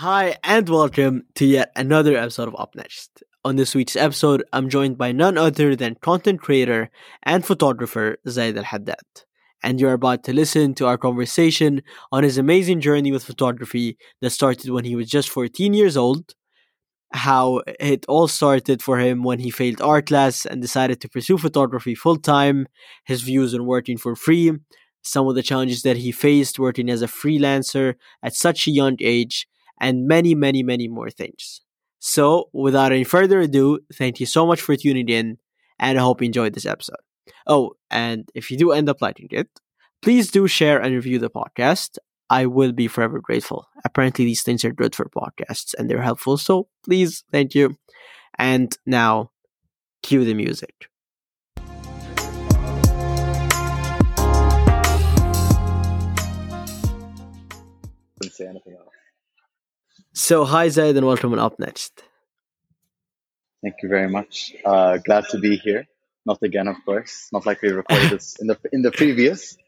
Hi, and welcome to yet another episode of Up Next. On this week's episode, I'm joined by none other than content creator and photographer Zayed Al Haddar. And you're about to listen to our conversation on his amazing journey with photography that started when he was just 14 years old, how it all started for him when he failed art class and decided to pursue photography full time, his views on working for free, some of the challenges that he faced working as a freelancer at such a young age, and many, many, many more things. So, without any further ado, thank you so much for tuning in, and I hope you enjoyed this episode. Oh, and if you do end up liking it, please do share and review the podcast. I will be forever grateful. Apparently, these things are good for podcasts and they're helpful, so please, thank you. And now, cue the music. So, hi Zayed, and welcome on Up Next. Thank you very much. Uh, glad to be here. Not again, of course. Not like we recorded this in the in the previous.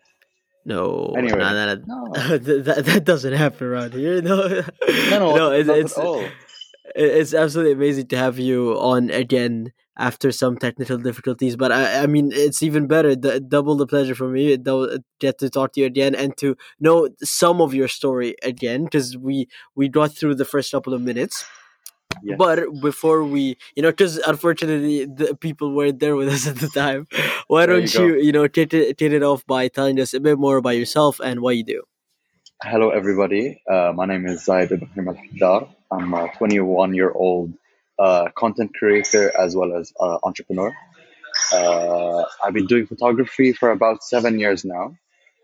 No, Anyway, no, no, no. no. that, that, that doesn't happen around here. No, No, no, no it's, it's, all. It- it's absolutely amazing to have you on again after some technical difficulties. But I, I mean, it's even better. D- double the pleasure for me. Double, get to talk to you again and to know some of your story again because we we got through the first couple of minutes. Yes. But before we, you know, because unfortunately the people weren't there with us at the time. Why There don't go. you, you know, kick it, kick it off by telling us a bit more about yourself and what you do? Hello, everybody. Uh, my name is Zayed Ibrahim Al Haddar. I'm a 21 year old uh, content creator as well as uh, entrepreneur. Uh, I've been doing photography for about seven years now.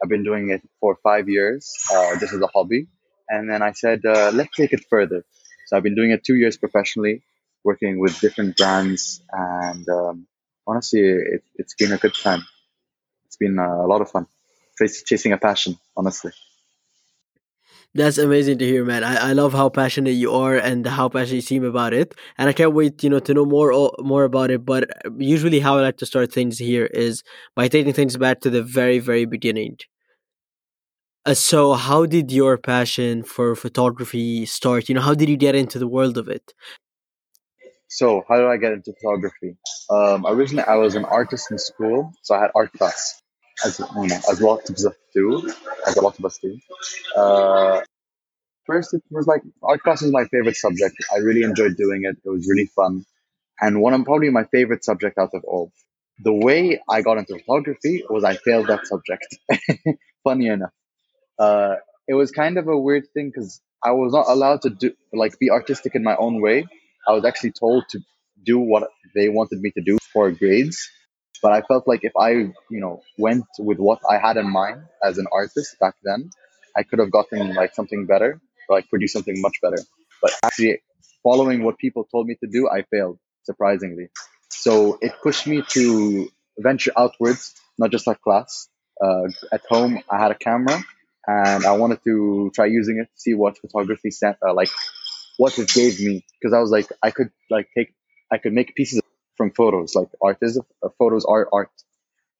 I've been doing it for five years uh, just as a hobby. And then I said, uh, let's take it further. So I've been doing it two years professionally, working with different brands. And um, honestly, it, it's been a good time. It's been a lot of fun. Chasing a passion, honestly. That's amazing to hear, man. I, I love how passionate you are and how passionate you seem about it, and I can't wait, you know, to know more more about it. But usually, how I like to start things here is by taking things back to the very, very beginning. Uh, so, how did your passion for photography start? You know, how did you get into the world of it? So, how did I get into photography? Um, originally, I was an artist in school, so I had art class, as you know, as lots of us do, as a lot of us do. Uh, first, it was like art class was my favorite subject. I really enjoyed doing it. It was really fun, and one of probably my favorite subject out of all. The way I got into photography was I failed that subject. Funny enough, uh, it was kind of a weird thing because I was not allowed to do like be artistic in my own way. I was actually told to do what they wanted me to do for grades. But I felt like if I, you know, went with what I had in mind as an artist back then, I could have gotten like something better, like produce something much better. But actually, following what people told me to do, I failed surprisingly. So it pushed me to venture outwards, not just at class. Uh, at home, I had a camera, and I wanted to try using it, see what photography sent, uh, like what it gave me because I was like I could like take I could make pieces from photos like art is photos are art.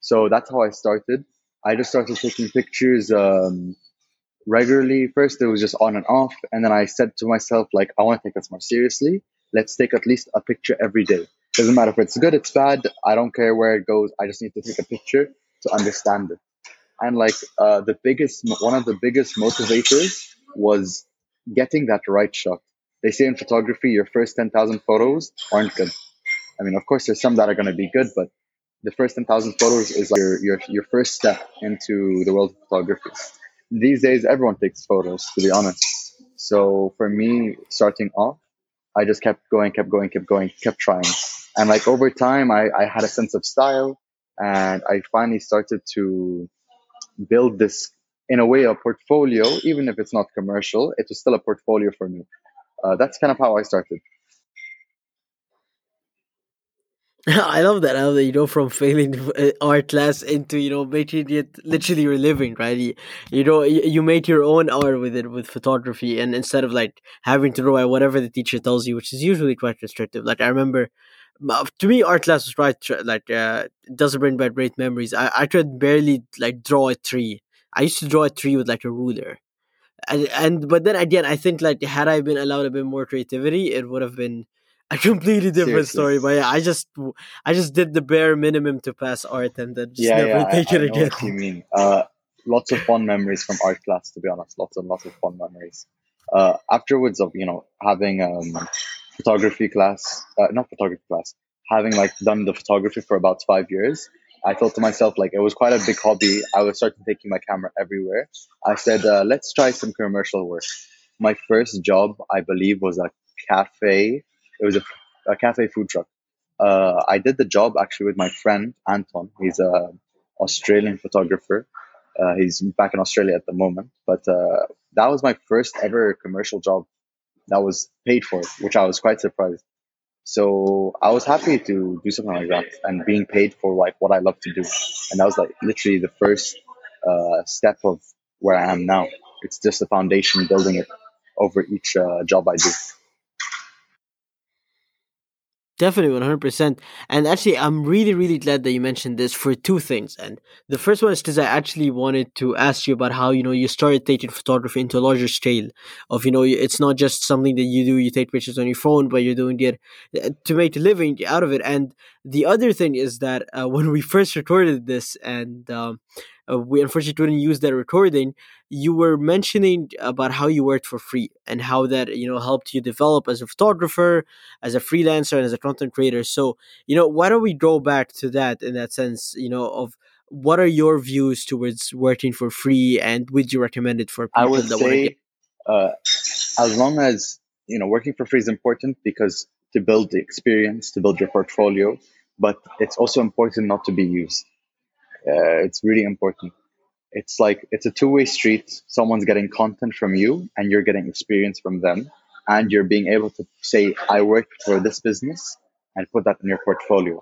So that's how I started. I just started taking pictures um, regularly. First it was just on and off. And then I said to myself like I want to take this more seriously. Let's take at least a picture every day. Doesn't matter if it's good it's bad. I don't care where it goes. I just need to take a picture to understand it. And like uh, the biggest one of the biggest motivators was getting that right shot. They say in photography your first 10,000 photos aren't good. I mean, of course, there's some that are going to be good, but the first 10,000 photos is like your, your, your first step into the world of photography. These days, everyone takes photos, to be honest. So for me, starting off, I just kept going, kept going, kept going, kept trying. And like over time, I, I had a sense of style and I finally started to build this in a way a portfolio, even if it's not commercial, it was still a portfolio for me uh, that's kind of how I started. I love that. I love that you know from failing art class into you know making it literally your living, right? You, you know you, you make your own art with it with photography, and instead of like having to by whatever the teacher tells you, which is usually quite restrictive. Like I remember, uh, to me, art class was quite like uh, doesn't bring back great memories. I I could barely like draw a tree. I used to draw a tree with like a ruler. and, and but then again, I think like had I been allowed a bit more creativity, it would have been a completely different Seriously. story. But yeah, I just I just did the bare minimum to pass art, and then just yeah, never yeah, take I, it I again. what you mean. Uh, lots of fun memories from art class, to be honest. Lots and lots of fun memories. Uh, afterwards of you know having um, photography class, uh, not photography class, having like done the photography for about five years, I thought to myself like it was quite a big hobby. I was starting taking my camera everywhere. I said, uh, let's try some commercial work. My first job, I believe, was a cafe. It was a, a cafe food truck. Uh, I did the job actually with my friend Anton. He's a Australian photographer. Uh, he's back in Australia at the moment, but uh, that was my first ever commercial job that was paid for, which I was quite surprised. So I was happy to do something like that and being paid for like what I love to do, and that was like literally the first uh, step of where I am now. It's just a foundation, building it over each uh, job I do. Definitely, one hundred percent. And actually, I'm really, really glad that you mentioned this for two things. And the first one is because I actually wanted to ask you about how you know you started taking photography into a larger scale. Of you know, it's not just something that you do. You take pictures on your phone, but you're doing it uh, to make a living out of it. And the other thing is that uh, when we first recorded this, and um, uh, we unfortunately couldn't use that recording you were mentioning about how you worked for free and how that you know helped you develop as a photographer as a freelancer and as a content creator so you know why don't we go back to that in that sense you know of what are your views towards working for free and would you recommend it for people I would that want to get say, uh, as long as you know, working for free is important because to build the experience, to build your portfolio, but it's also important not to be used. Uh, it's really important. It's like it's a two-way street. Someone's getting content from you, and you're getting experience from them, and you're being able to say, "I worked for this business," and put that in your portfolio.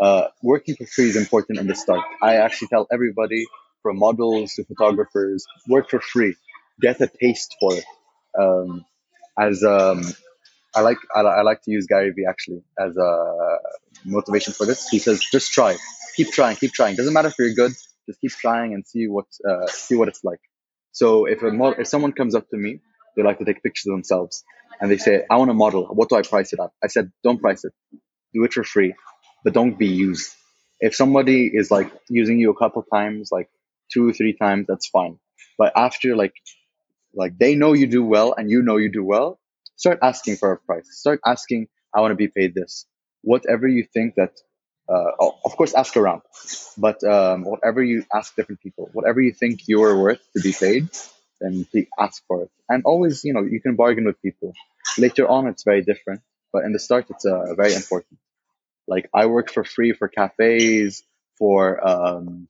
Uh, working for free is important in the start. I actually tell everybody, from models to photographers, work for free. Get a taste for it. Um, as um, I like, I, I like to use Gary Vee actually as a motivation for this. He says, "Just try, keep trying, keep trying. Doesn't matter if you're good. Just keep trying and see what uh, see what it's like." So if a if someone comes up to me, they like to take pictures of themselves, and they say, "I want a model. What do I price it at?" I said, "Don't price it. Do it for free, but don't be used. If somebody is like using you a couple times, like two, three times, that's fine. But after like like they know you do well and you know you do well, start asking for a price. Start asking, I want to be paid this. Whatever you think that, uh, of course, ask around, but um, whatever you ask different people, whatever you think you are worth to be paid, then ask for it. And always, you know, you can bargain with people. Later on, it's very different, but in the start, it's uh, very important. Like I work for free for cafes, for um,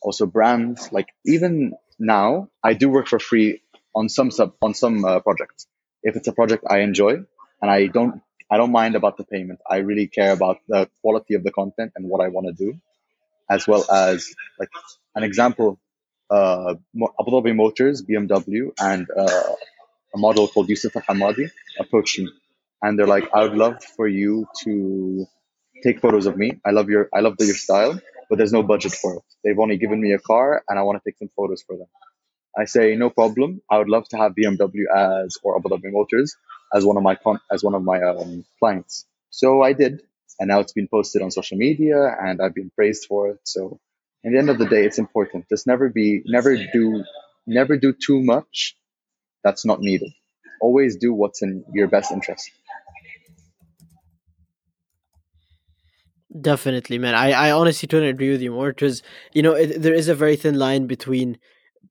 also brands. Like even now, I do work for free on some sub on some uh, projects. If it's a project I enjoy and I don't I don't mind about the payment. I really care about the quality of the content and what I want to do, as well as like an example. Uh, Abu Dhabi Motors, BMW, and uh, a model called Yusuf Al Hamadi approached me, and they're like, "I would love for you to take photos of me. I love your I love your style, but there's no budget for it. They've only given me a car, and I want to take some photos for them." I say no problem. I would love to have BMW as or Abu Dhabi Motors as one of my con- as one of my um, clients. So I did, and now it's been posted on social media, and I've been praised for it. So, in the end of the day, it's important. Just never be, never do, never do too much that's not needed. Always do what's in your best interest. definitely man i i honestly couldn't agree with you more because you know it, there is a very thin line between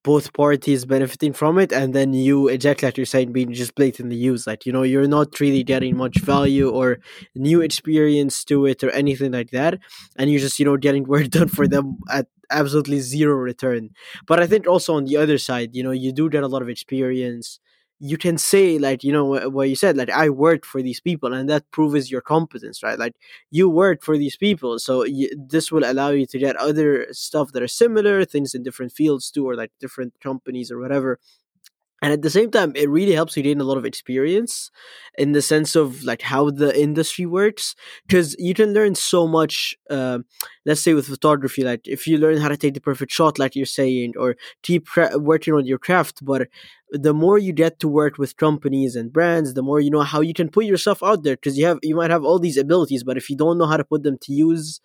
both parties benefiting from it and then you exactly like you're saying being just blatantly used like you know you're not really getting much value or new experience to it or anything like that and you're just you know getting work done for them at absolutely zero return. But i think also on the other side you know you do get a lot of experience you can say like you know what you said like i worked for these people and that proves your competence right? Like you worked for these people so y this will allow you to get other stuff that are similar things in different fields too or like different companies or whatever and at the same time it really helps you gain a lot of experience in the sense of like how the industry works. Because you can learn so much uh, let's say with photography like if you learn how to take the perfect shot like you're saying or keep cra- working on your craft but the more you get to work with companies and brands the more you know how you can put yourself out there. Because you have you might have all these abilities but if you don't know how to put them to use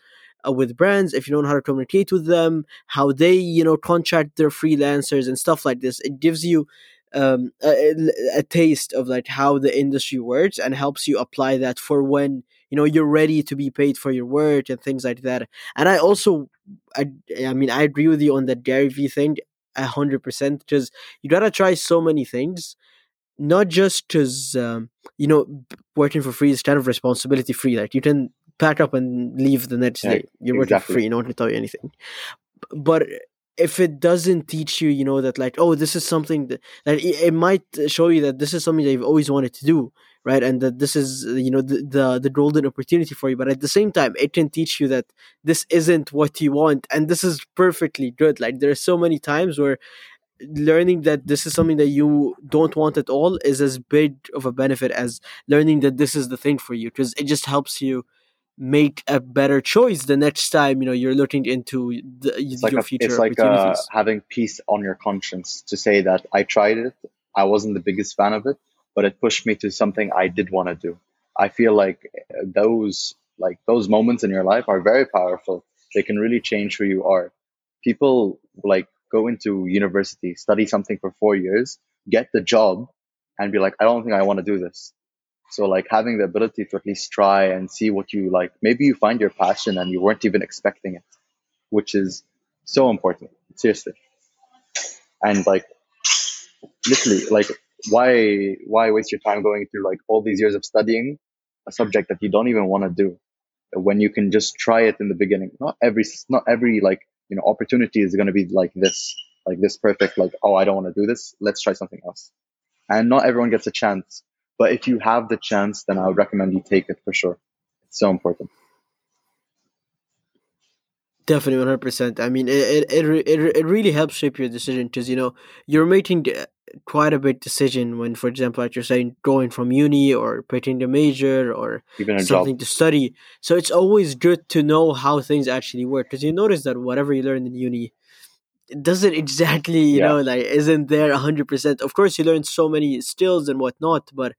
uh, with brands if you don't know how to communicate with them how they you know contract their freelancers and stuff like this it gives you um, a, a taste of like how the industry works and helps you apply that for when you know you're ready to be paid for your work and things like that. And i also i, I mean i agree with you on that gary vee thing a hundred percent because you gotta try so many things not just because um, you know working for free is kind of responsibility free like you can pack up and leave the next Yeah, day you're working for exactly. free no one can tell you anything. But if it doesn't teach you you know that like oh this is something that, that it, might show you that this is something that you've always wanted to do right? And that this is you know the, the the golden opportunity for you. But at the same time it can teach you that this isn't what you want. And this is perfectly good. Like there are so many times where learning that this is something that you don't want at all is as big of a benefit as learning that this is the thing for you because it just helps you make a better choice the next time you know you're looking into the, It's like your a, future it's like uh, having peace on your conscience to say that I tried it. I wasn't the biggest fan of it, but it pushed me to something I did want to do. I feel like uh, those like those moments in your life are very powerful. They can really change who you are. People like go into university, study something for four years, get the job, and be like, I don't think I want to do this. So like having the ability to at least try and see what you like. Maybe you find your passion and you weren't even expecting it, which is so important. Seriously. And like literally, like why why waste your time going through like all these years of studying a subject that you don't even want to do when you can just try it in the beginning. Not every not every like you know opportunity is going to be like this like this perfect like oh I don't want to do this let's try something else. And not everyone gets a chance, but if you have the chance, then I would recommend you take it for sure. It's so important. Definitely, one hundred percent. I mean, it it it, it, it really helps shape your decision because you know you're making quite a big decision when, for example, like you're saying, going from uni or picking the major or Even a job. something to study. So it's always good to know how things actually work because you notice that whatever you learn in uni, it doesn't exactly you Yeah. know like isn't there a hundred percent. Of course, you learn so many skills and whatnot, but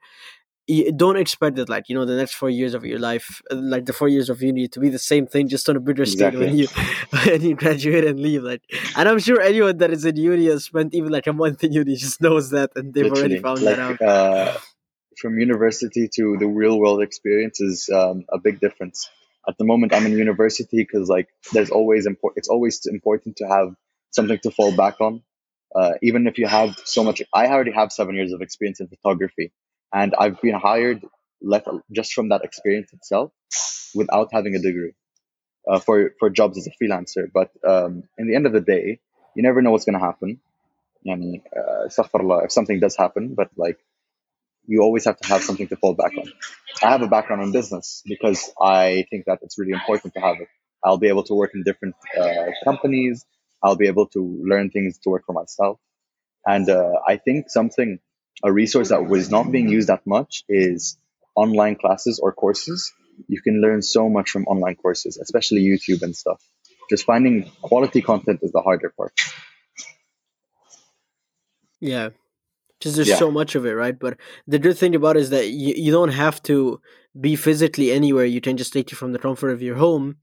you don't expect that like you know the next four years of your life uh, like the four years of uni to be the same thing just on a bigger scale when you when you graduate and leave like and i'm sure anyone that is in uni has spent even like a month in uni just knows that and they've already found like, that out Uh, from university to the real world experience is um, a big difference. At the moment, I'm in university because like there's always important. It's always important to have something to fall back on. Uh, even if you have so much, I already have seven years of experience in photography, and I've been hired left just from that experience itself without having a degree uh, for for jobs as a freelancer. But um, in the end of the day, you never know what's going to happen. Yani, uh, if something does happen, but like you always have to have something to fall back on. I have a background in business because I think that it's really important to have it. I'll be able to work in different uh, companies. I'll be able to learn things to work for myself. And uh, I think something, a resource that was not being used that much is online classes or courses. You can learn so much from online courses, especially YouTube and stuff. Just finding quality content is the harder part. yeah because there's Yeah. so much of it right but the good thing about it is that you, you don't have to be physically anywhere you can just take it from the comfort of your home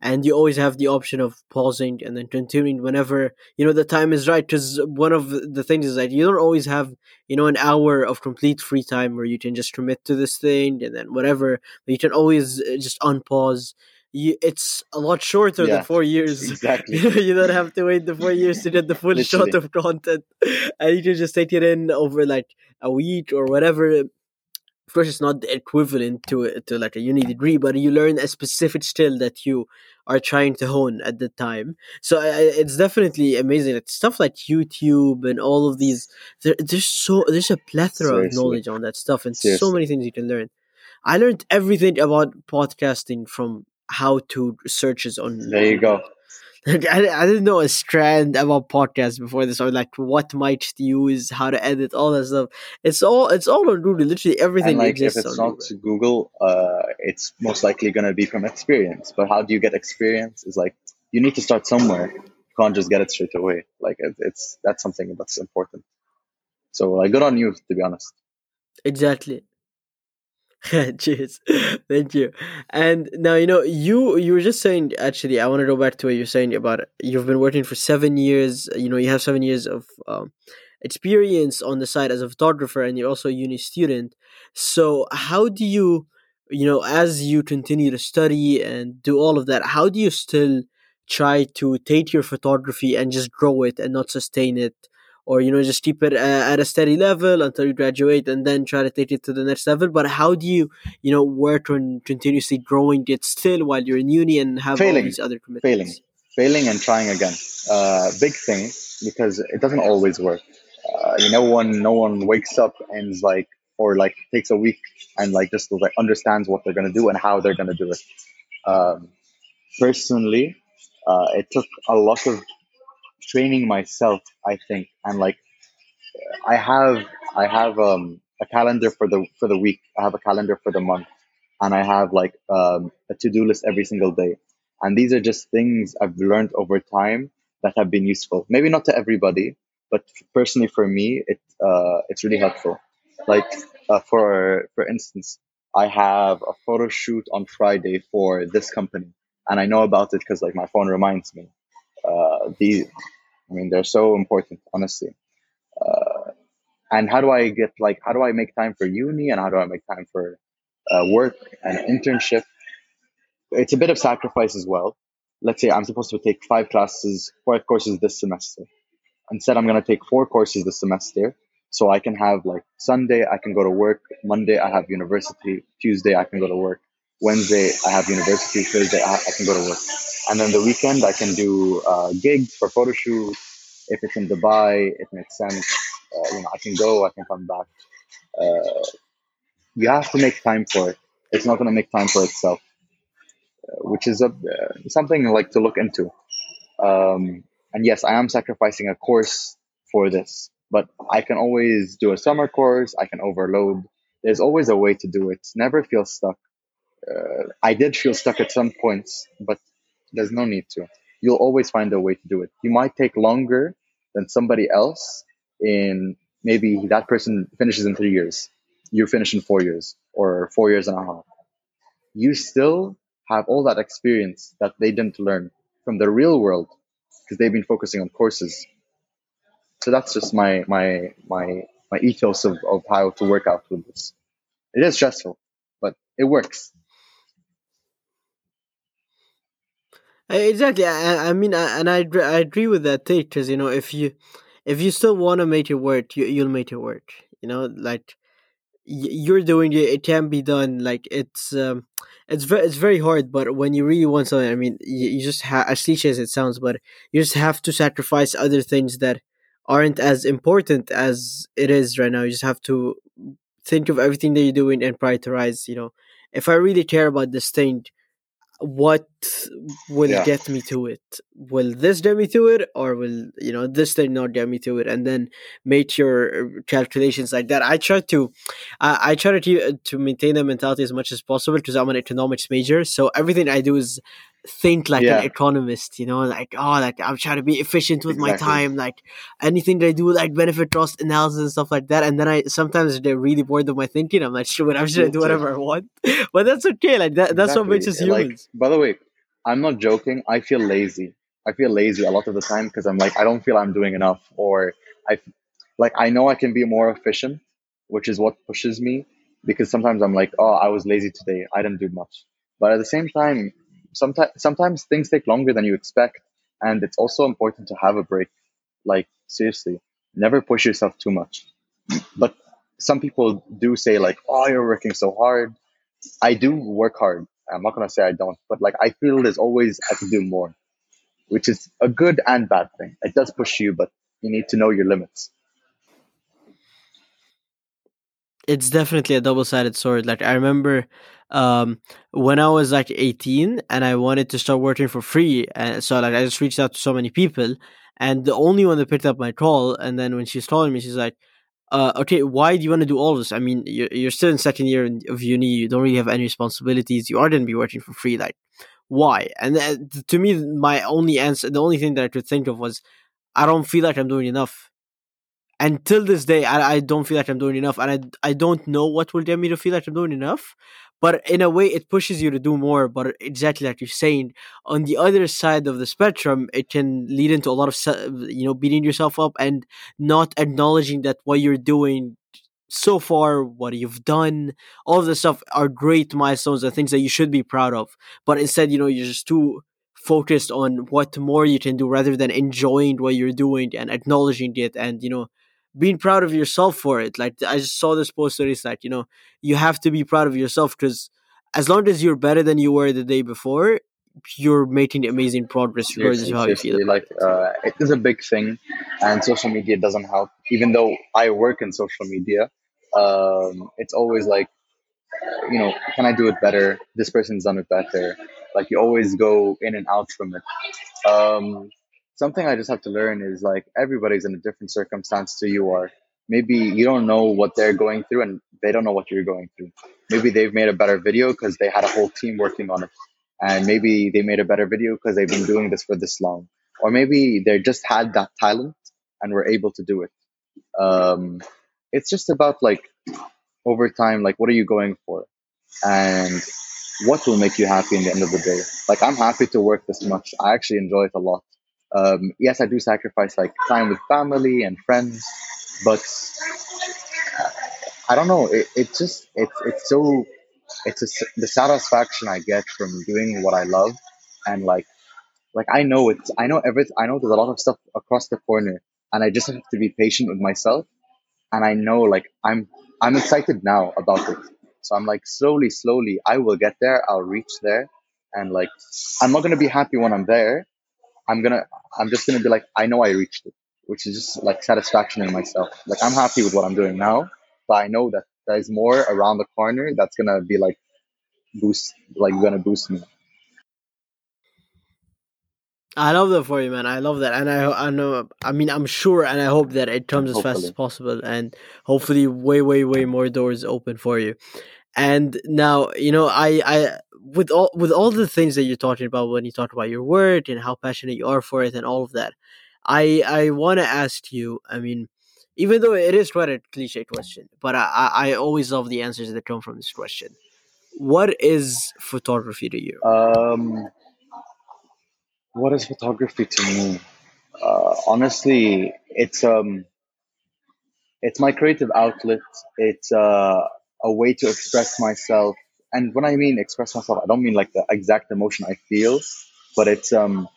and you always have the option of pausing and then continuing whenever you know the time is right because one of the things is that you don't always have you know an hour of complete free time where you can just commit to this thing and then whatever but you can always uh, just unpause. You, it's a lot shorter Yeah, than four years. Exactly. you, don't have to wait the four years to get the full shot of content. And you can just take it in over like a week or whatever of course it's not equivalent to to like a uni degree but you learn a specific skill that you are trying to hone at the time. So I, it's definitely amazing like stuff like youtube and all of these there, there's so there's a plethora of knowledge on that stuff and so many things you can learn. I learned everything about podcasting from how to searches on There you go. I, I didn't know a strand about podcasts before this, or like what mics to use, how to edit, all that stuff. It's all it's all on Google. Literally everything and like exists if it's on not Google. Google, uh, it's most likely going to be from experience. But how do you get experience? Is like you need to start somewhere. You can't just get it straight away. Like it, it's that's something that's important. So like good on you to be honest. Exactly. Cheers. Thank you. And now you know you you were just saying actually I want to go back to what you're saying about you've been working for seven years. You know you have seven years of um, experience on the side as a photographer, and you're also a uni student. So how do you you know as you continue to study and do all of that, how do you still try to take your photography and just grow it and not sustain it? Or you know just keep it uh, at a steady level until you graduate and then try to take it to the next level but how do you you know work on continuously growing it still while you're in uni and have Failing. all these other commitments Failing, failing, and trying again. Uh, big thing because it doesn't always work. Uh, you know, one no one wakes up and is like, or like takes a week and like just like understands what they're gonna do and how they're gonna do it. Um, personally, uh, it took a lot of training myself, I think, and like I have I have um, a calendar for the for the week. I have a calendar for the month, and I have like um, a to do list every single day. And these are just things I've learned over time that have been useful. Maybe not to everybody, but personally for me, it uh, it's really helpful. Like uh, for for instance, I have a photo shoot on Friday for this company, and I know about it because like my phone reminds me. Uh, these, I mean, they're so important, honestly. Uh, and how do I get like how do I make time for uni and how do I make time for uh, work and internship? It's a bit of sacrifice as well. Let's say I'm supposed to take five classes, five courses this semester. Instead, I'm going to take four courses this semester. So I can have like Sunday, I can go to work. Monday, I have university. Tuesday, I can go to work. Wednesday, I have university. Thursday, I, I can go to work. And then the weekend, I can do uh, gigs for photo shoots. If it's in Dubai, it makes sense. Uh, you know, I can go, I can come back. Uh, you have to make time for it. It's not going to make time for itself, uh, which is a, uh, something like to look into. Um, and yes, I am sacrificing a course for this, but I can always do a summer course. I can overload. There's always a way to do it. Never feel stuck. Uh, I did feel stuck at some points, but there's no need to. You'll always find a way to do it. You might take longer than somebody else in maybe that person finishes in three years. You finish in four years or four years and a half. You still have all that experience that they didn't learn from the real world because they've been focusing on courses. So that's just my my my my ethos of, of how to work out with this. It is stressful, but it works. Exactly. I, I mean, I, and I, I agree with that take because you know if you if you still want to make it work, you you'll make it work. You know, like you're doing it, it can be done. Like it's um, it's very it's very hard. But when you really want something, I mean, you, you just have as cliche as it sounds, but you just have to sacrifice other things that aren't as important as it is right now. You just have to think of everything that you're doing and prioritize. You know, if I really care about this thing what will Yeah, get me to it? Will this get me to it or will you know this thing not get me to it? And then make your uh, calculations like that. I try to i, I try to to maintain that mentality as much as possible because i'm an economics major. So everything i do is think like an economist you know like oh like i'm trying to be efficient with my time like anything that i do like benefit trust analysis and stuff like that and then i sometimes they're really bored of my thinking i'm like sure i'm just gonna do whatever i want but that's okay like that that's what makes Exactly. us Like, humans by the way, I'm not joking. I feel lazy. I feel lazy a lot of the time because I'm like, I don't feel I'm doing enough, or I, like, I know I can be more efficient, which is what pushes me. Because sometimes I'm like, oh, I was lazy today. I didn't do much. But at the same time, sometimes sometimes things take longer than you expect, and it's also important to have a break. Like seriously, never push yourself too much. But some people do say like, oh, you're working so hard I do work hard. I'm not gonna say I don't, but like I feel there's always I can do more, which is a good and bad thing. It does push you, but you need to know your limits. It's definitely a double-sided sword like i remember um when i was like 18 and i wanted to start working for free and so like i just reached out to so many people and the only one that picked up my call and then when she's calling me she's like uh, okay, why do you want to do all this? I mean, you're, you're still in second year of uni. You don't really have any responsibilities. You are going to be working for free. Like, why? And uh, to me, my only answer, the only thing that I could think of was, I don't feel like I'm doing enough. And till this day, I, I don't feel like I'm doing enough, and I I don't know what will get me to feel like I'm doing enough. But in a way, it pushes you to do more. But exactly like you're saying, on the other side of the spectrum, it can lead into a lot of you know beating yourself up and not acknowledging that what you're doing so far, what you've done, all of this stuff are great milestones and things that you should be proud of. But instead, you know, you're just too focused on what more you can do rather than enjoying what you're doing and acknowledging it and, you know, being proud of yourself for it. Like I just saw this post where it's like, you know, you have to be proud of yourself because as long as you're better than you were the day before, you're making amazing progress regardless of how you feel. Like uh, it is a big thing, and social media doesn't help. Even though I work in social media, um, it's always like, you know, can I do it better? This person's done it better. Like you always go in and out from it. Um, something I just have to learn is like everybody's in a different circumstance to you are. Maybe you don't know what they're going through and they don't know what you're going through. Maybe they've made a better video because they had a whole team working on it. And maybe they made a better video because they've been doing this for this long. Or maybe they just had that talent and were able to do it. Um, it's just about like over time, like what are you going for? And what will make you happy in the end of the day? Like I'm happy to work this much. I actually enjoy it a lot. Um, yes, I do sacrifice like time with family and friends, but uh, I don't know. It, it just it's it's so it's a, the satisfaction I get from doing what I love, and like like I know it's I know everything. I know there's a lot of stuff across the corner, and I just have to be patient with myself. And I know like I'm I'm excited now about it. So I'm like slowly, slowly, I will get there. I'll reach there, and like I'm not gonna be happy when I'm there, I'm gonna I'm just gonna be like I know I reached it, which is just like satisfaction in myself. Like I'm happy with what I'm doing now, but I know that there's more around the corner that's gonna be like boost like gonna boost me. I love that for you, man. I love that, and I I know. I mean, I'm sure, and I hope that it comes hopefully. as fast as possible, and hopefully, way, way, way more doors open for you. And now, you know, I I with all with all the things that you're talking about when you talk about your work and how passionate you are for it and all of that, I I want to ask you. I mean, even though it is quite a cliche question, but I, I, always love the answers that come from this question. What is photography to you? Um, what is photography to me? Uh, honestly, it's um, it's my creative outlet. It's uh, a way to express myself and when I mean express myself, I don't mean like the exact emotion I feel, but it's um,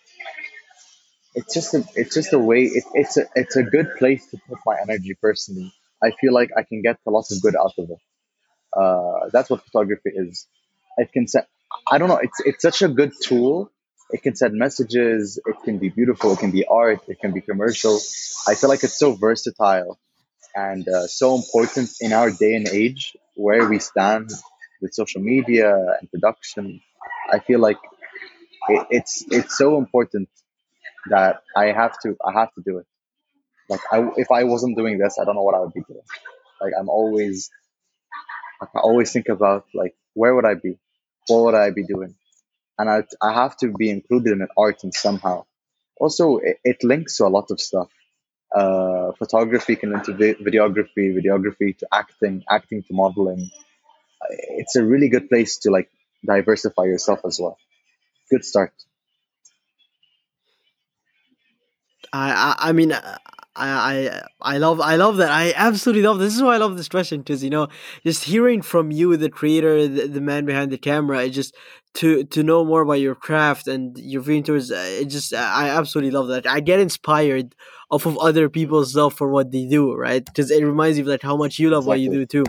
it's just a, it's just a way. It, it's a it's a good place to put my energy personally. I feel like I can get a lot of good out of it. Uh, that's what photography is. It can set. I don't know. It's it's such a good tool. It can send messages. It can be beautiful. It can be art. It can be commercial. I feel like it's so versatile and uh, so important in our day and age where we stand with social media and production, I feel like it, it's it's so important that I have to I have to do it. Like I, if I wasn't doing this, I don't know what I would be doing. Like I'm always I always think about like where would I be, what would I be doing, and I I have to be included in art and somehow. Also, it, it links to a lot of stuff. Uh, photography can into videography, videography to acting, acting to modeling, it's a really good place to like diversify yourself as well. Good start. I I, I mean. I, I I love I love that I absolutely love this is why I love this question because you know just hearing from you the creator the, the man behind the camera it just to to know more about your craft and your viewing towards uh, it just I absolutely love that I get inspired off of other people's love for what they do right because it reminds you of like how much you love exactly. what you do too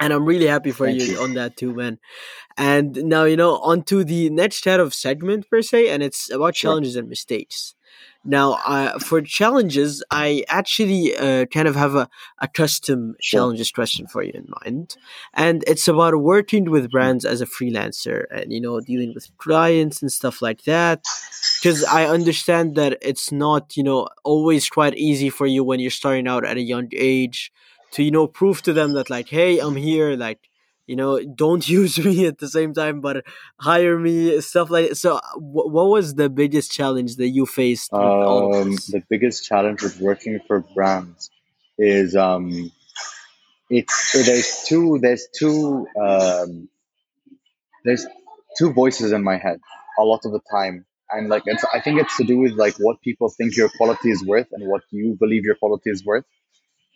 and I'm really happy for you, you, on that too, man. And now you know on to the next set of segment per se, and it's about sure. challenges and mistakes. Now, uh, for challenges, I actually uh, kind of have a, a custom Sure. challenges question for you in mind, and it's about working with brands as a freelancer and you know dealing with clients and stuff like that. Because I understand that it's not you know always quite easy for you when you're starting out at a young age to you know prove to them that like, hey, I'm here, like you know, don't use me at the same time, but hire me, stuff like So, wh- what was the biggest challenge that you faced Um, the biggest challenge with working for brands is um, it's there's two there's two um, there's two voices in my head a lot of the time, and like it's, I think it's to do with like what people think your quality is worth and what you believe your quality is worth.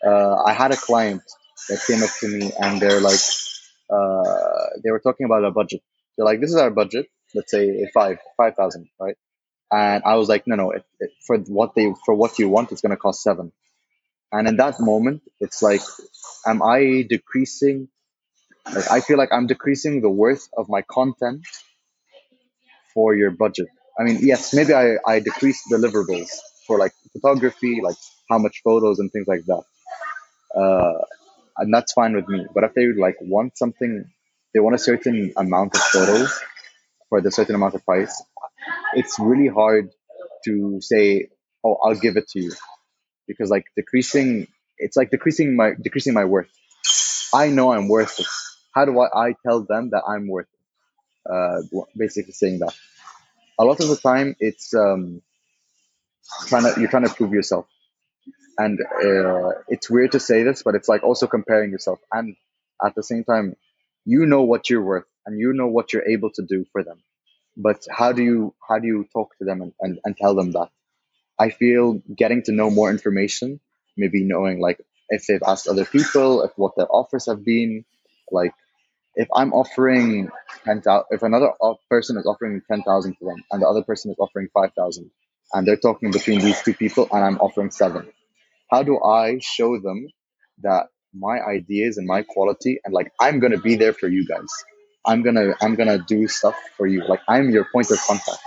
Uh, I had a client that came up to me and they're like, uh, they were talking about a budget. They're like, this is our budget. Let's say five five thousand, right? And I was like, no, no, it, it, for what they for what you want, it's going to cost seven. And in that moment, it's like, am I decreasing? Like, I feel like I'm decreasing the worth of my content for your budget. I mean, yes, maybe I, I decrease deliverables for like photography, like how much photos and things like that. Uh, and that's fine with me. But if they like want something, they want a certain amount of photos for the certain amount of price, it's really hard to say, oh, I'll give it to you because like decreasing, it's like decreasing my decreasing my worth. I know I'm worth it. How do I, I tell them that I'm worth it? Uh, basically saying that. A lot of the time, it's um, trying to you're trying to prove yourself, and uh, it's weird to say this, but it's like also comparing yourself, and at the same time, you know what you're worth, and you know what you're able to do for them. But how do you how do you talk to them and, and, and tell them that? I feel getting to know more information, maybe knowing like if they've asked other people, if what their offers have been, like if I'm offering ten thousand, if another person is offering ten thousand to them, and the other person is offering five thousand, and they're talking between these two people, and I'm offering seven, how do I show them that my ideas and my quality, and like I'm gonna be there for you guys, I'm gonna I'm gonna do stuff for you, like I'm your point of contact.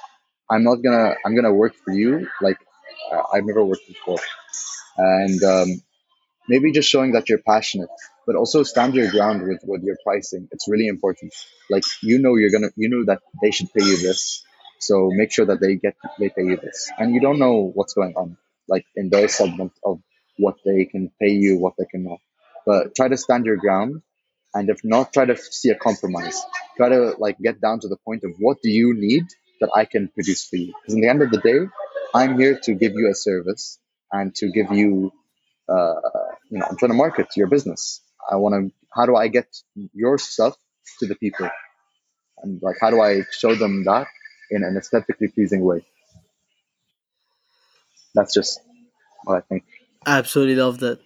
I'm not gonna I'm gonna work for you like uh, I've never worked before, and um, maybe just showing that you're passionate but also stand your ground with with your pricing. It's really important. Like you know you're gonna you know that they should pay you this so make sure that they get they pay you this. And you don't know what's going on like in their segment of what they can pay you what they cannot but try to stand your ground and if not try to see a compromise try to like get down to the point of what do you need that i can produce for you because in the end of the day i'm here to give you a service and to give you uh, you know, I'm trying to market your business. I want to, how do I get your stuff to the people? And like, how do I show them that in an aesthetically pleasing way? That's just what I think. Absolutely love that.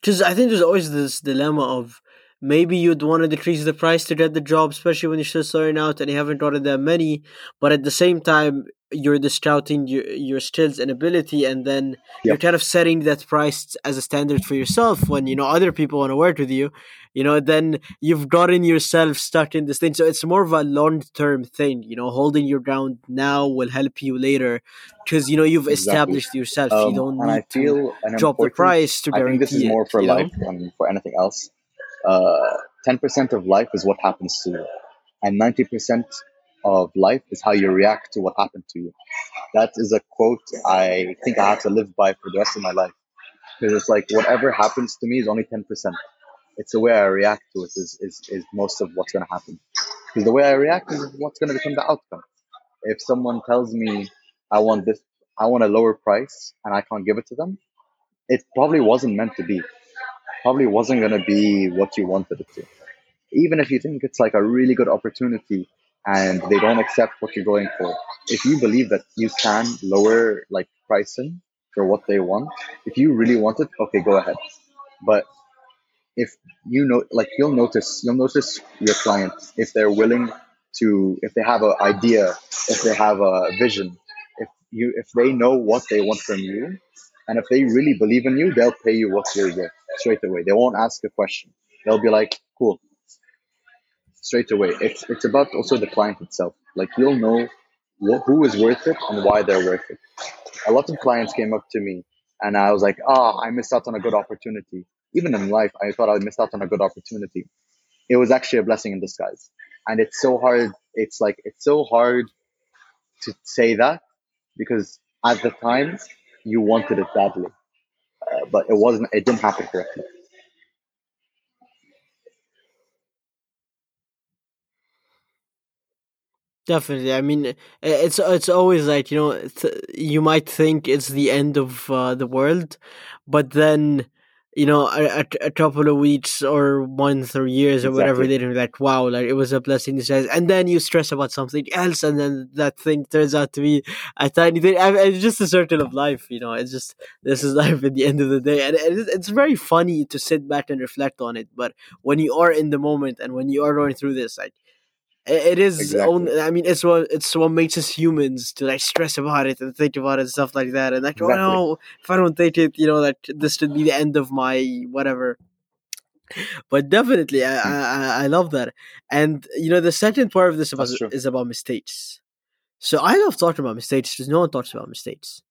Because I think there's always this dilemma of maybe you'd want to decrease the price to get the job, especially when you're still starting out and you haven't gotten that many. But at the same time, you're discounting your, your skills and ability, and then you're kind of setting that price as a standard for yourself. When you know other people want to work with you, you know, then you've gotten yourself stuck in this thing. So it's more of a long term thing. You know, holding your ground now will help you later because you know you've Exactly. established yourself. you Um, don't and I need to drop the price to I think this is more it. for You know. life than for anything else. Uh, 10% of life is what happens to you, and 90% of life is how you react to what happened to you. That is a quote I think I have to live by for the rest of my life. Because it's like whatever happens to me is only 10%. It's the way I react to it is, is, is most of what's going to happen. Because the way I react is what's going to become the outcome. If someone tells me I want this, I want a lower price and I can't give it to them, it probably wasn't meant to be. Probably wasn't going to be what you wanted it to. Even if you think it's like a really good opportunity and they don't accept what you're going for, if you believe that you can lower like pricing for what they want, if you really want it, okay, go ahead. But if you know like you'll notice you'll notice your clients if they're willing to if they have an idea if they have a vision. If you if they know what they want from you and if they really believe in you they'll pay you what you're worth straight away. They won't ask a question. They'll be like cool. Straight away. It's it's about also the client itself. Like you'll know wh- who is worth it and why they're worth it. A lot of clients came up to me and I was like, oh, I missed out on a good opportunity. Even in life, I thought I missed out on a good opportunity. It was actually a blessing in disguise. And it's so hard. It's like, it's so hard to say that because at the time you wanted it badly, uh, but it wasn't, it didn't happen correctly. Definitely. I mean, it's it's always like you know, you might think it's the end of uh, the world, but then you know, a, a, a couple of weeks or months or years or whatever, Exactly. they're like, wow, like it was a blessing in disguise. And then you stress about something else, and then that thing turns out to be a tiny thing. I mean, it's just a circle of life, you know. It's just this is life at the end of the day, and it's, it's very funny to sit back and reflect on it. But when you are in the moment and when you are going through this, like it is Exactly. only. I mean, it's what it's what makes us humans to like stress about it and think about it and stuff like that. And like, oh Exactly. no, if I don't think it, you know, that this should be the end of my whatever. But definitely, I Hmm. I, I I love that. And you know, the second part of this about is about mistakes. So I love talking about mistakes because no one talks about mistakes.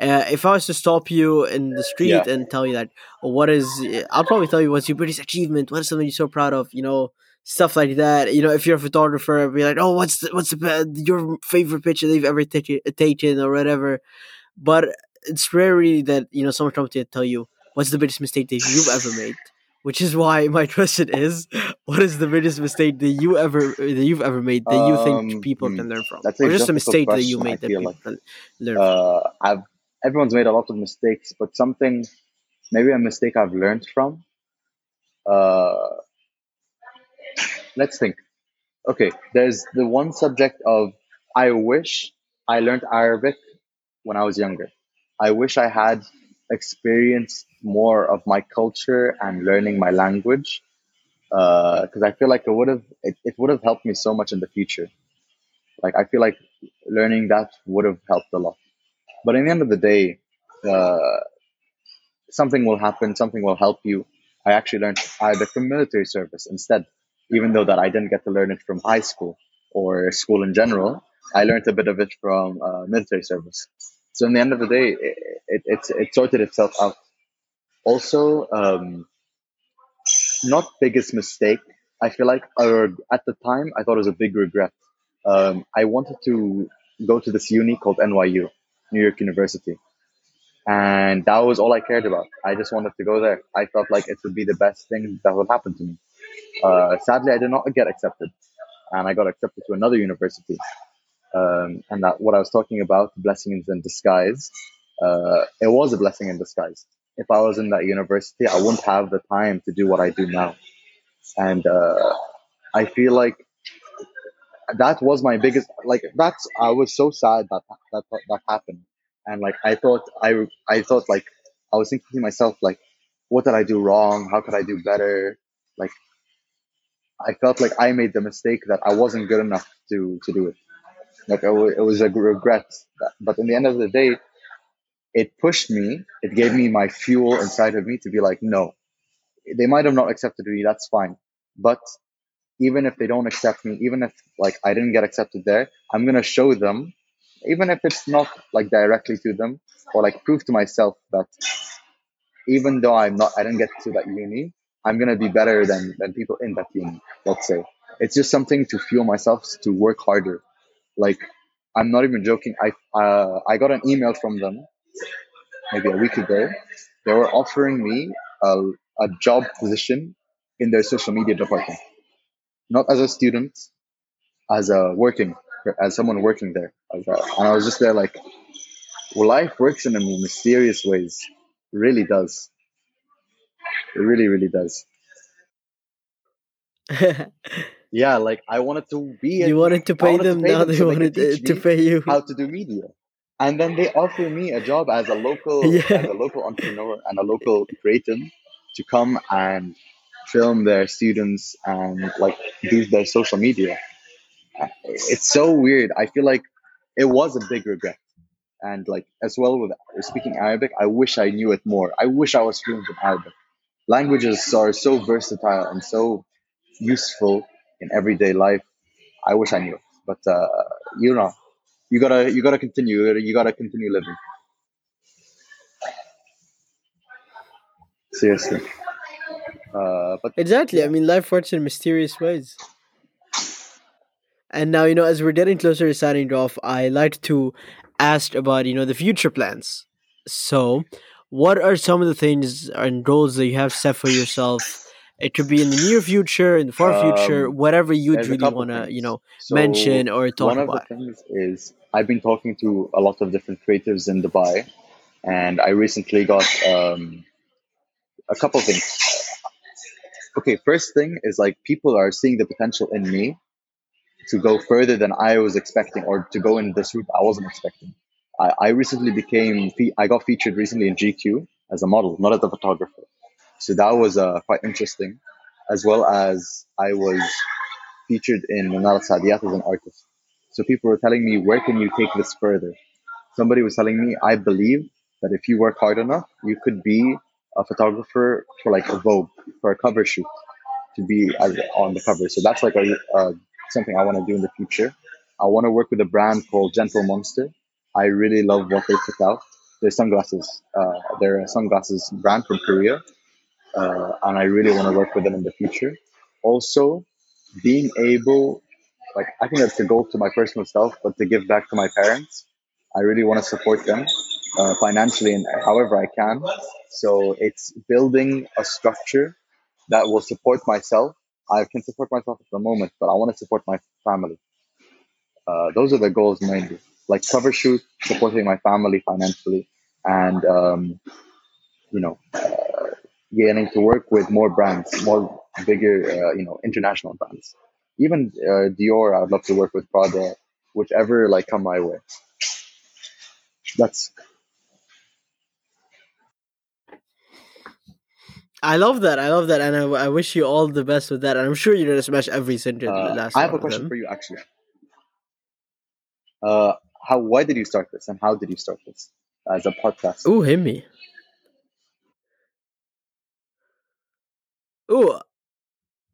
Uh, if I was to stop you in the Yeah. street and tell you that, oh, what is, I'll probably tell you what's your greatest achievement, what is something you're so proud of, you know, stuff like that. You know, if you're a photographer, be like, oh, what's the, what's the, your favorite picture that you've ever taken taken or whatever. But it's rarely that you know someone comes to you and tell you what's the biggest mistake that you've ever made. Which is why my question is, what is the biggest mistake that you ever that you've ever made that you think Um, people hmm, can learn from, that's or just a mistake that you made that people like can learn from? uh, I've everyone's made a lot of mistakes, but something maybe a mistake I've learned from. Uh, let's think. Okay, there's the one subject of I wish I learned Arabic when I was younger. I wish I had experienced more of my culture and learning my language because I feel like it would have it, it would have helped me so much in the future. Like I feel like learning that would have helped a lot. But in the end of the day, uh, something will happen, something will help you. I actually learned Arabic from military service instead, even though that I didn't get to learn it from high school or school in general. I learned a bit of it from uh, military service. So in the end of the day, it, it, it, it sorted itself out. Also, um, not biggest mistake. I feel like at the time I thought it was a big regret. Um, I wanted to go to this uni called NYU, New York University, and that was all I cared about. I just wanted to go there. I felt like it would be the best thing that would happen to me. Uh, sadly, I did not get accepted, and I got accepted to another university. Um, and that what I was talking about, blessings in disguise, uh, it was a blessing in disguise. If I was in that university, I wouldn't have the time to do what I do now. And uh, I feel like that was my biggest like that's I was so sad that that that happened. And like I thought I I thought like I was thinking to myself like what did I do wrong? How could I do better? Like I felt like I made the mistake that I wasn't good enough to to do it. Like it wa- it was a regret. But in the end of the day, it pushed me. It gave me my fuel inside of me to be like, no, they might have not accepted me. That's fine. But even if they don't accept me, even if like I didn't get accepted there, I'm gonna show them, even if it's not like directly to them, or like prove to myself that even though I'm not, I didn't get to that uni, I'm gonna be better than than people in that team. Let's say it's just something to fuel myself to work harder. Like I'm not even joking. I uh, I got an email from them maybe a week ago. They were offering me a, a job position in their social media department, not as a student, as a working, as someone working there. And I was just there like, well, life works in mysterious ways. Really does. It really, really does. Yeah, like I wanted to be. you wanted to pay wanted to them, pay now them they so wanted uh, to pay you. how to do media, and then they offer me a job as a local, Yeah. as a local entrepreneur and a local creative to come and film their students and like do their social media. It's so weird. I feel like it was a big regret. And like as well with speaking Arabic, I wish I knew it more. I wish I was fluent in Arabic. Languages are so versatile and so useful in everyday life. I wish I knew but uh, you know, you gotta you gotta continue. You gotta, continue living. Seriously. Uh, but Exactly. I mean, life works in mysterious ways. And now, you know, as we're getting closer to signing off, I like to ask about, you know, the future plans. So, what are some of the things and goals that you have set for yourself? It could be in the near future, in the far future, um, whatever you'd really want to, you know, So mention or talk about. one of the things is I've been talking to a lot of different creatives in Dubai, and I recently got um, a couple things. Okay, first thing is like people are seeing the potential in me to go further than I was expecting, or to go in this route I wasn't expecting. I, I recently became I got featured recently in GQ as a model, not as a photographer. So that was uh, quite interesting, as well as I was featured in Manal Sadiyat as an artist. So people were telling me, where can you take this further? Somebody was telling me, I believe that if you work hard enough, you could be a photographer for like a Vogue, for a cover shoot, to be as, on the cover. So that's like a, uh, something I want to do in the future. I want to work with a brand called Gentle Monster. I really love what they put out. Their sunglasses. Uh, they're a sunglasses brand from Korea uh, and I really want to work with them in the future. Also, being able, like, I think that's the goal to my personal self, but to give back to my parents. I really want to support them uh, financially and however I can. So it's building a structure that will support myself. I can support myself at the moment, but I want to support my family. Uh, those are the goals mainly, like cover shoot, supporting my family financially, and um, you know, getting to work with more brands, more bigger, uh, you know, international brands. Even uh, Dior, I'd love to work with Prada, whichever like come my way. That's I love that. I love that. And I, I wish you all the best with that. And I'm sure you're to smash every single uh, last I have a question for you actually. Uh, how why did you start this, and how did you start this as a podcast? Ooh, hit me. Ooh,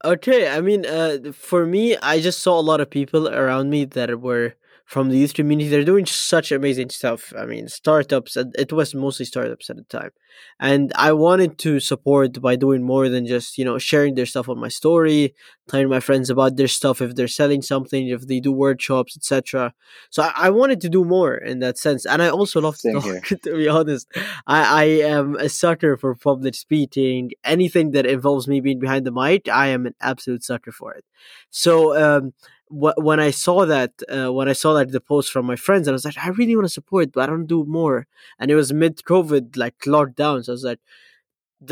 Okay, I mean, uh, for me, I just saw a lot of people around me that were from the youth community. They're doing such amazing stuff. I mean, startups. It was mostly startups at the time, and I wanted to support by doing more than just you know sharing their stuff on my story, telling my friends about their stuff if they're selling something, if they do workshops, etc. So I, I wanted to do more in that sense, and I also love to Same talk. here. To be honest, I, I am a sucker for public speaking. Anything that involves me being behind the mic, I am an absolute sucker for it. So um, wh- when I saw that, uh, when I saw that the post from my friends, I was like, I really want to support, but I don't do more. And it was mid COVID, like lockdown. So I was like,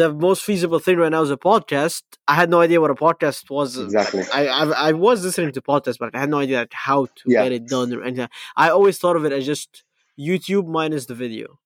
the most feasible thing right now is a podcast. I had no idea what a podcast was. Exactly. I I, I was listening to podcasts, but I had no idea like, how to Yeah. get it done or anything. I always thought of it as just YouTube minus the video.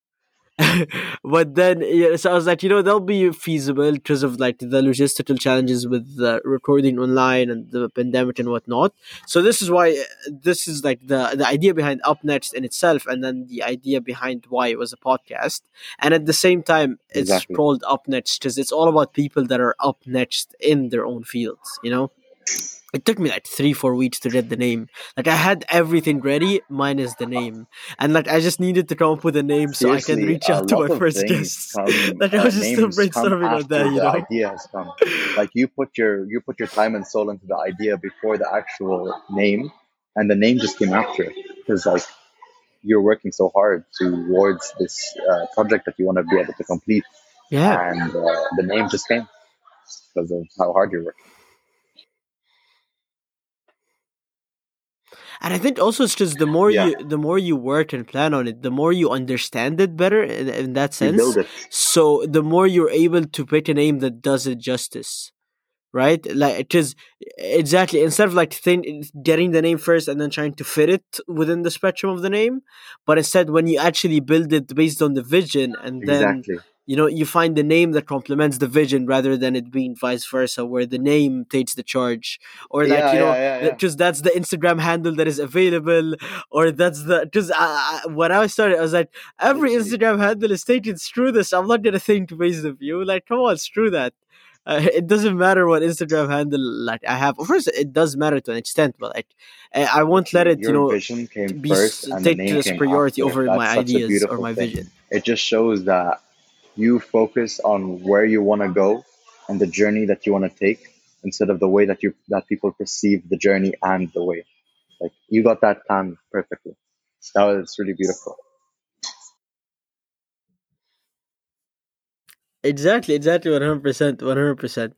but then yeah, so I was like, you know, that'll be feasible because of like the logistical challenges with the recording online and the pandemic and whatnot. So this is why this is like the the idea behind Up Next in itself, and then the idea behind why it was a podcast. And at the same time, it's Exactly. called Up Next because it's all about people that are up next in their own fields. You know. It took me like three, four weeks to get the name. Like I had everything ready, minus the name, and like I just needed to come up with a name so I can reach out to my first guest. come. like I uh, was just still brainstorming on that, you the know. idea has come. Like you put your you put your time and soul into the idea before the actual name, and the name just came after it because like you're working so hard towards this uh, project that you want to be able to complete, Yeah, and uh, the name just came because of how hard you're working. And I think also it's just the more Yeah. you the more you work and plan on it, the more you understand it better in, in that sense. it. So the more you're able to pick a name that does it justice. Right, like because exactly instead of like think, getting the name first and then trying to fit it within the spectrum of the name, but instead when you actually build it based on the vision and then Exactly. You know you find the name that complements the vision rather than it being vice versa where the name takes the charge or that Yeah, you know yeah, yeah, yeah. because that's the instagram handle that is available or that's the because I, I, when i started i was like every instagram handle is taken screw this i'm not gonna think based of you like come on screw that uh, it doesn't matter what Instagram handle like I have. Of course, it does matter to an extent, but like I I won't let it, Your you know, vision came be first, and the take name this came priority after. over That's my ideas or my thing. vision. It just shows that you focus on where you want to go and the journey that you want to take instead of the way that you that people perceive the journey and the way. Like you got that plan perfectly. That was really beautiful. Exactly, exactly, one hundred percent, one hundred percent.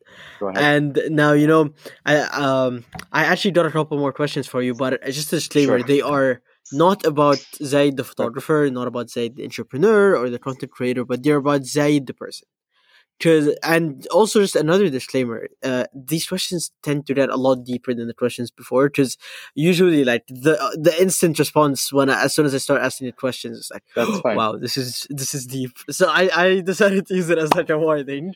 And now you know, I um, I actually got a couple more questions for you, but just a disclaimer: Sure. they are not about Zayed the photographer, not about Zayed the entrepreneur or the content creator, but they're about Zayed the person. Cause, and also just another disclaimer: uh, these questions tend to get a lot deeper than the questions before. Because usually, like the the instant response when I, as soon as I start asking the questions, it's like, That's fine. wow, this is this is deep. So I I decided to use it as like a warning.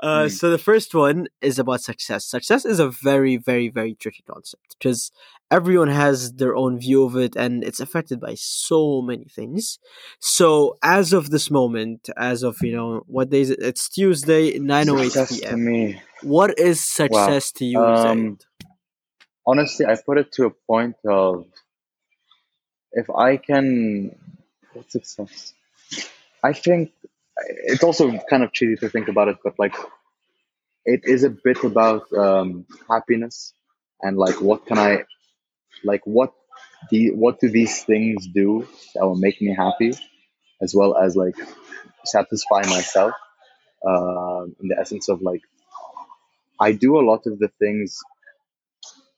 Uh, Mm. So the first one is about success. Success is a very very very tricky concept because everyone has their own view of it, and it's affected by so many things. So as of this moment, as of you know, what day is it? It's Tuesday, nine oh eight p.m. What is success to you, Um, honestly, I put it to a point of if I can, what's success? I think it's also kind of cheesy to think about it, but like it is a bit about um, happiness and like what can I, like what the what do these things do that will make me happy, as well as like satisfy myself. Um, in the essence of like, I do a lot of the things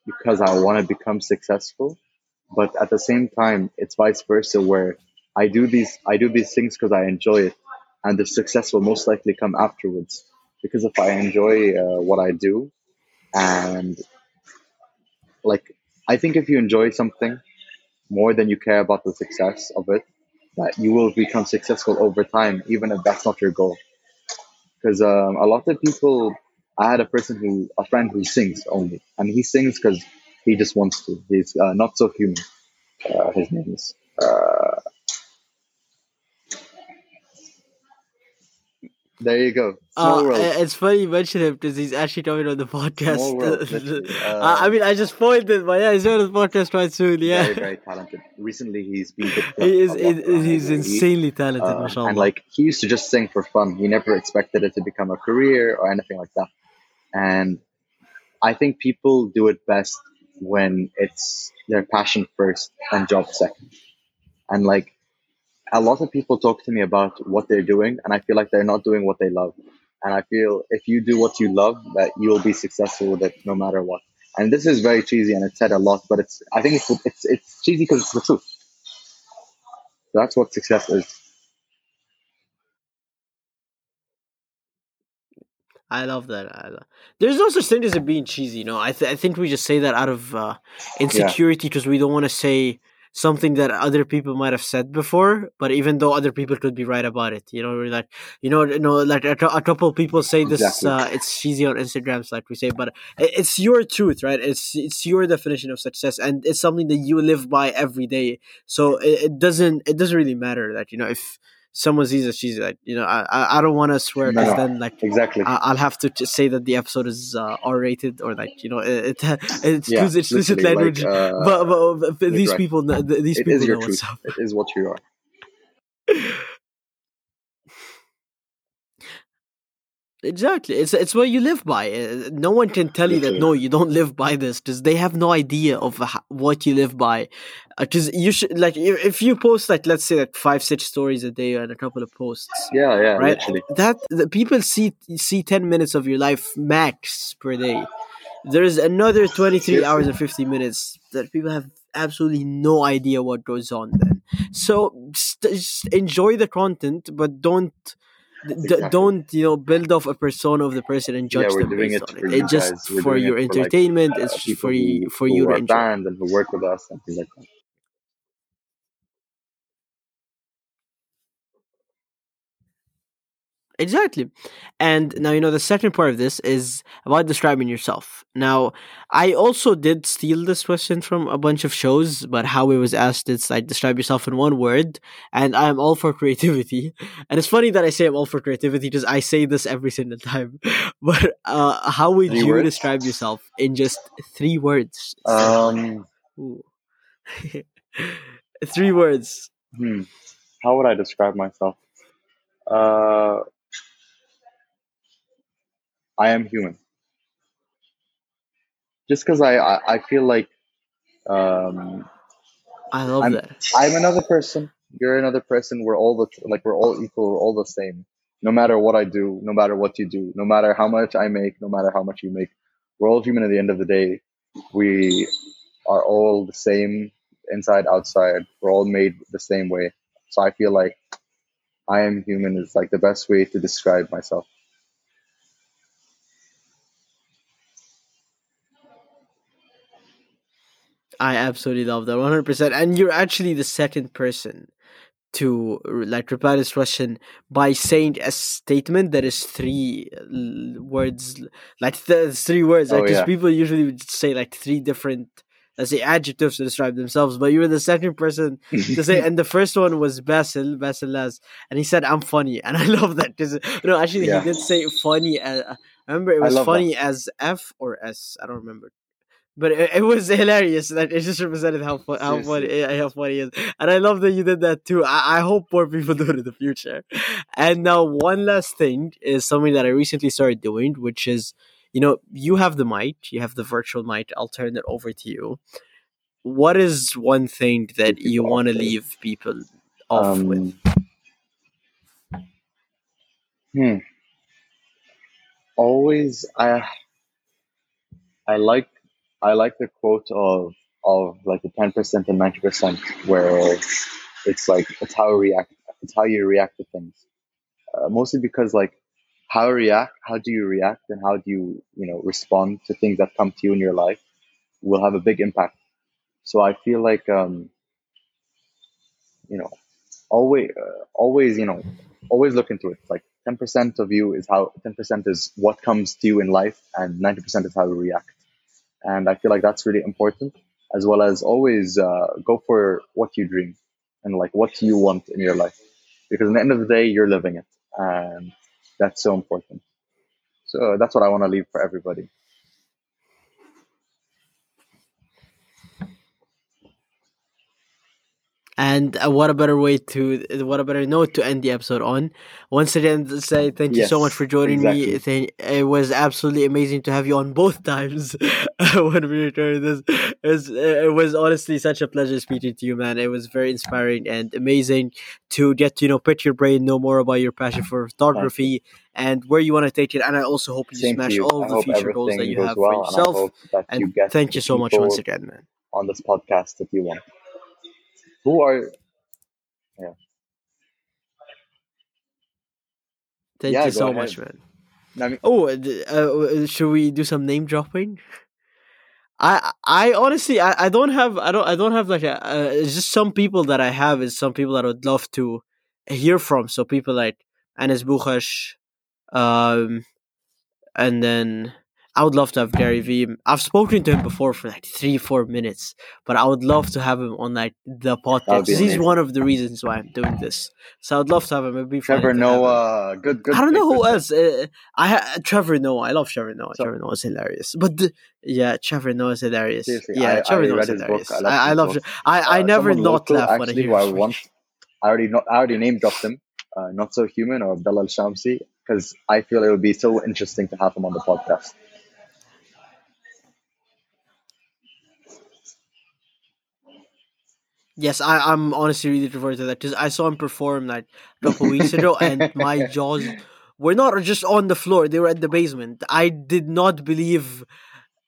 because I want to become successful, but at the same time, it's vice versa where I do these I do these things because I enjoy it, and the success will most likely come afterwards. Because if I enjoy uh, what I do, and like I think if you enjoy something more than you care about the success of it, that you will become successful over time, even if that's not your goal. Because um, a lot of people, I had a person who, a friend who sings only, and he sings because he just wants to. He's uh, not so human. Uh, his name is. Uh, there you go. Small Uh, world. it's funny you mention him because he's actually coming on the podcast. Small world. Uh, I mean, I just spoiled it, but yeah, he's on the podcast right soon. Yeah, Very, very talented. Recently, he's been he is. a lot he- around he's insanely talented, Uh, mashallah. and like he used to just sing for fun. He never expected it to become a career or anything like that. And I think people do it best when it's their passion first and job second. And like a lot of people talk to me about what they're doing, and I feel like they're not doing what they love. And I feel if you do what you love, that you will be successful with it no matter what. And this is very cheesy, and it's said a lot, but it's I think it's it's, it's cheesy because it's the truth. That's what success is. I love that. I love... There's no such thing as it being cheesy. Know, I th- I think we just say that out of uh, insecurity because we don't want to say something that other people might have said before. But even though other people could be right about it, you know, we're like you know, you know, like a, a couple of people say this, Exactly. uh, it's cheesy on Instagrams, like we say, but it's your truth, right? It's it's your definition of success, and it's something that you live by every day. So it, it doesn't it doesn't really matter that you know if someone sees it she's like you know, I I, I don't want to swear because no. then like Exactly. I- I'll have to say that the episode is uh, R-rated or like you know it, it it's yeah, explicit language. Like, uh, but, but, but these right. people, these it people is your know truth. what's up. It is what you are. Exactly, it's it's what you live by. Uh, No one can tell you that no, you don't live by this because they have no idea of what you live by. Because you should like if, if you post like let's say like five six stories a day and a couple of posts, Yeah, yeah, right? literally. That the people see see ten minutes of your life max per day. There's another twenty three hours and fifty minutes that people have absolutely no idea what goes on. Then, so just, just enjoy the content, but don't. Exactly. don't you know build off a persona of the person and judge yeah, them based it on for it. It's just. For your for, like, entertainment. uh, it's people for you who, for you to enjoy. and who work with us and things like that. Exactly. And now, you know, the second part of this is about describing yourself. Now, I also did steal this question from a bunch of shows, but how it was asked, is like describe yourself in one word. And I'm all for creativity. And it's funny that I say I'm all for creativity because I say this every single time. But uh, how would you words? describe yourself in just three words? Um, three words. hmm. How would I describe myself? Uh, I am human. Just because I, I, I feel like um, I love I'm, that. I'm another person. You're another person. We're all the like we're all equal. We're all the same. No matter what I do, no matter what you do, no matter how much I make, no matter how much you make, we're all human. At the end of the day, we are all the same inside, outside. We're all made the same way. So I feel like I am human is like the best way to describe myself. I absolutely love that 100%. And you're actually the second person to like reply this question by saying a statement that is three l- words, like th- three words. Oh, Like, 'cause yeah. people usually would say like three different, let's say, adjectives to describe themselves, but you were the second person to say, and the first one was Basil, Basil Laz, and he said, I'm funny. And I love that because, no, actually, Yeah. he did say funny. Uh, I remember it was love that. funny as F or S. I don't remember but it, it was hilarious. Like it just represented how fu- how funny how funny is, and I love that you did that too. I, I hope more people do it in the future. And now one last thing is something that I recently started doing, which is you know you have the mic, you have the virtual mic. I'll turn it over to you. What is one thing that you want to leave people off with? Um, hmm. Always, I I like I like the quote of of like the ten percent and ninety percent, where it's like it's how react, it's how you react to things. Uh, mostly because like how react, how do you react, and how do you you know respond to things that come to you in your life will have a big impact. So I feel like um, you know always uh, always you know always look into it like 10% of you is how 10% is what comes to you in life and 90% is how you react and i feel like that's really important as well as always uh, go for what you dream and like what you want in your life. Because at the end of the day you're living it and that's so important. So that's what i want to leave for everybody And uh, what a better way to, what a better note to end the episode on. Once again, say thank you so much for joining me. exactly. Thank, it was absolutely amazing to have you on both times when we recorded this. It was, it was honestly such a pleasure speaking to you, man. It was very inspiring and amazing to get to, you know, pick your brain, know more about your passion for photography and where you want to take it. And I also hope you Same smash you. all I the future goals that you have well, for yourself. that you And thank you so much once again, man. on this podcast that you want. Who are yeah Thank Yeah, you so ahead. much, man. I mean, Oh, uh, uh, should we do some name dropping? I I honestly I, I don't have I don't I don't have like a uh, it's just some people that I have is some people that I would love to hear from. So people like Anas Bukhash, um, and then I would love to have Gary Vee. I've spoken to him before for like three four minutes, but I would love to have him on like the podcast. He's one of the reasons why I'm doing this. So I'd love to have him. It'd be Trevor. Noah, good, good. I don't know who else. Uh, I ha- Trevor Noah. I love Trevor Noah. So- Trevor Noah is hilarious. But the, yeah, Trevor Noah is hilarious. Yeah, I- Trevor I Noah is hilarious. book. I love I. I, I Uh, never not laugh when I hear I already know, I already name dropped him. Uh, not so human or Abdullah Al Shamsi because I feel it would be so interesting to have him on the podcast. Yes, I, I'm honestly really looking forward to that because I saw him perform like a couple weeks ago, and my jaws were not just on the floor; they were at the basement. I did not believe,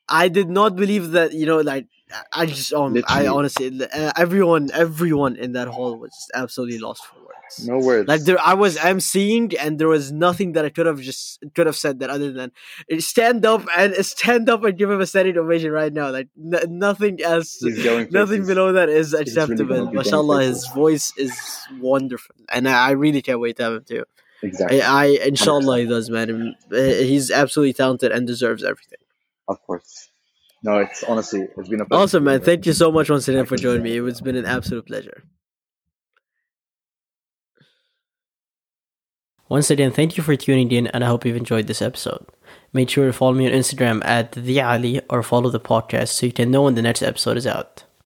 I did not believe that you know, like I just um, I honestly, uh, everyone, everyone in that hall was just absolutely lost for words. No words. Like there, I was emceeing, and there was nothing that I could have just could have said that other than stand up and stand up and give him a standing ovation right now. Like n- nothing else, nothing places. below that is acceptable. going Mashallah, places. his voice is wonderful, and I, I really can't wait to have him too. Exactly. I, I inshallah he does, man. He's absolutely talented and deserves everything. Of course. No, it's honestly it's been a pleasure. Awesome, man. Thank you so much once again for joining me. It's been an absolute pleasure. Once again, thank you for tuning in, and I hope you've enjoyed this episode. Make sure to follow me on Instagram at the Ali or follow the podcast so you can know when the next episode is out.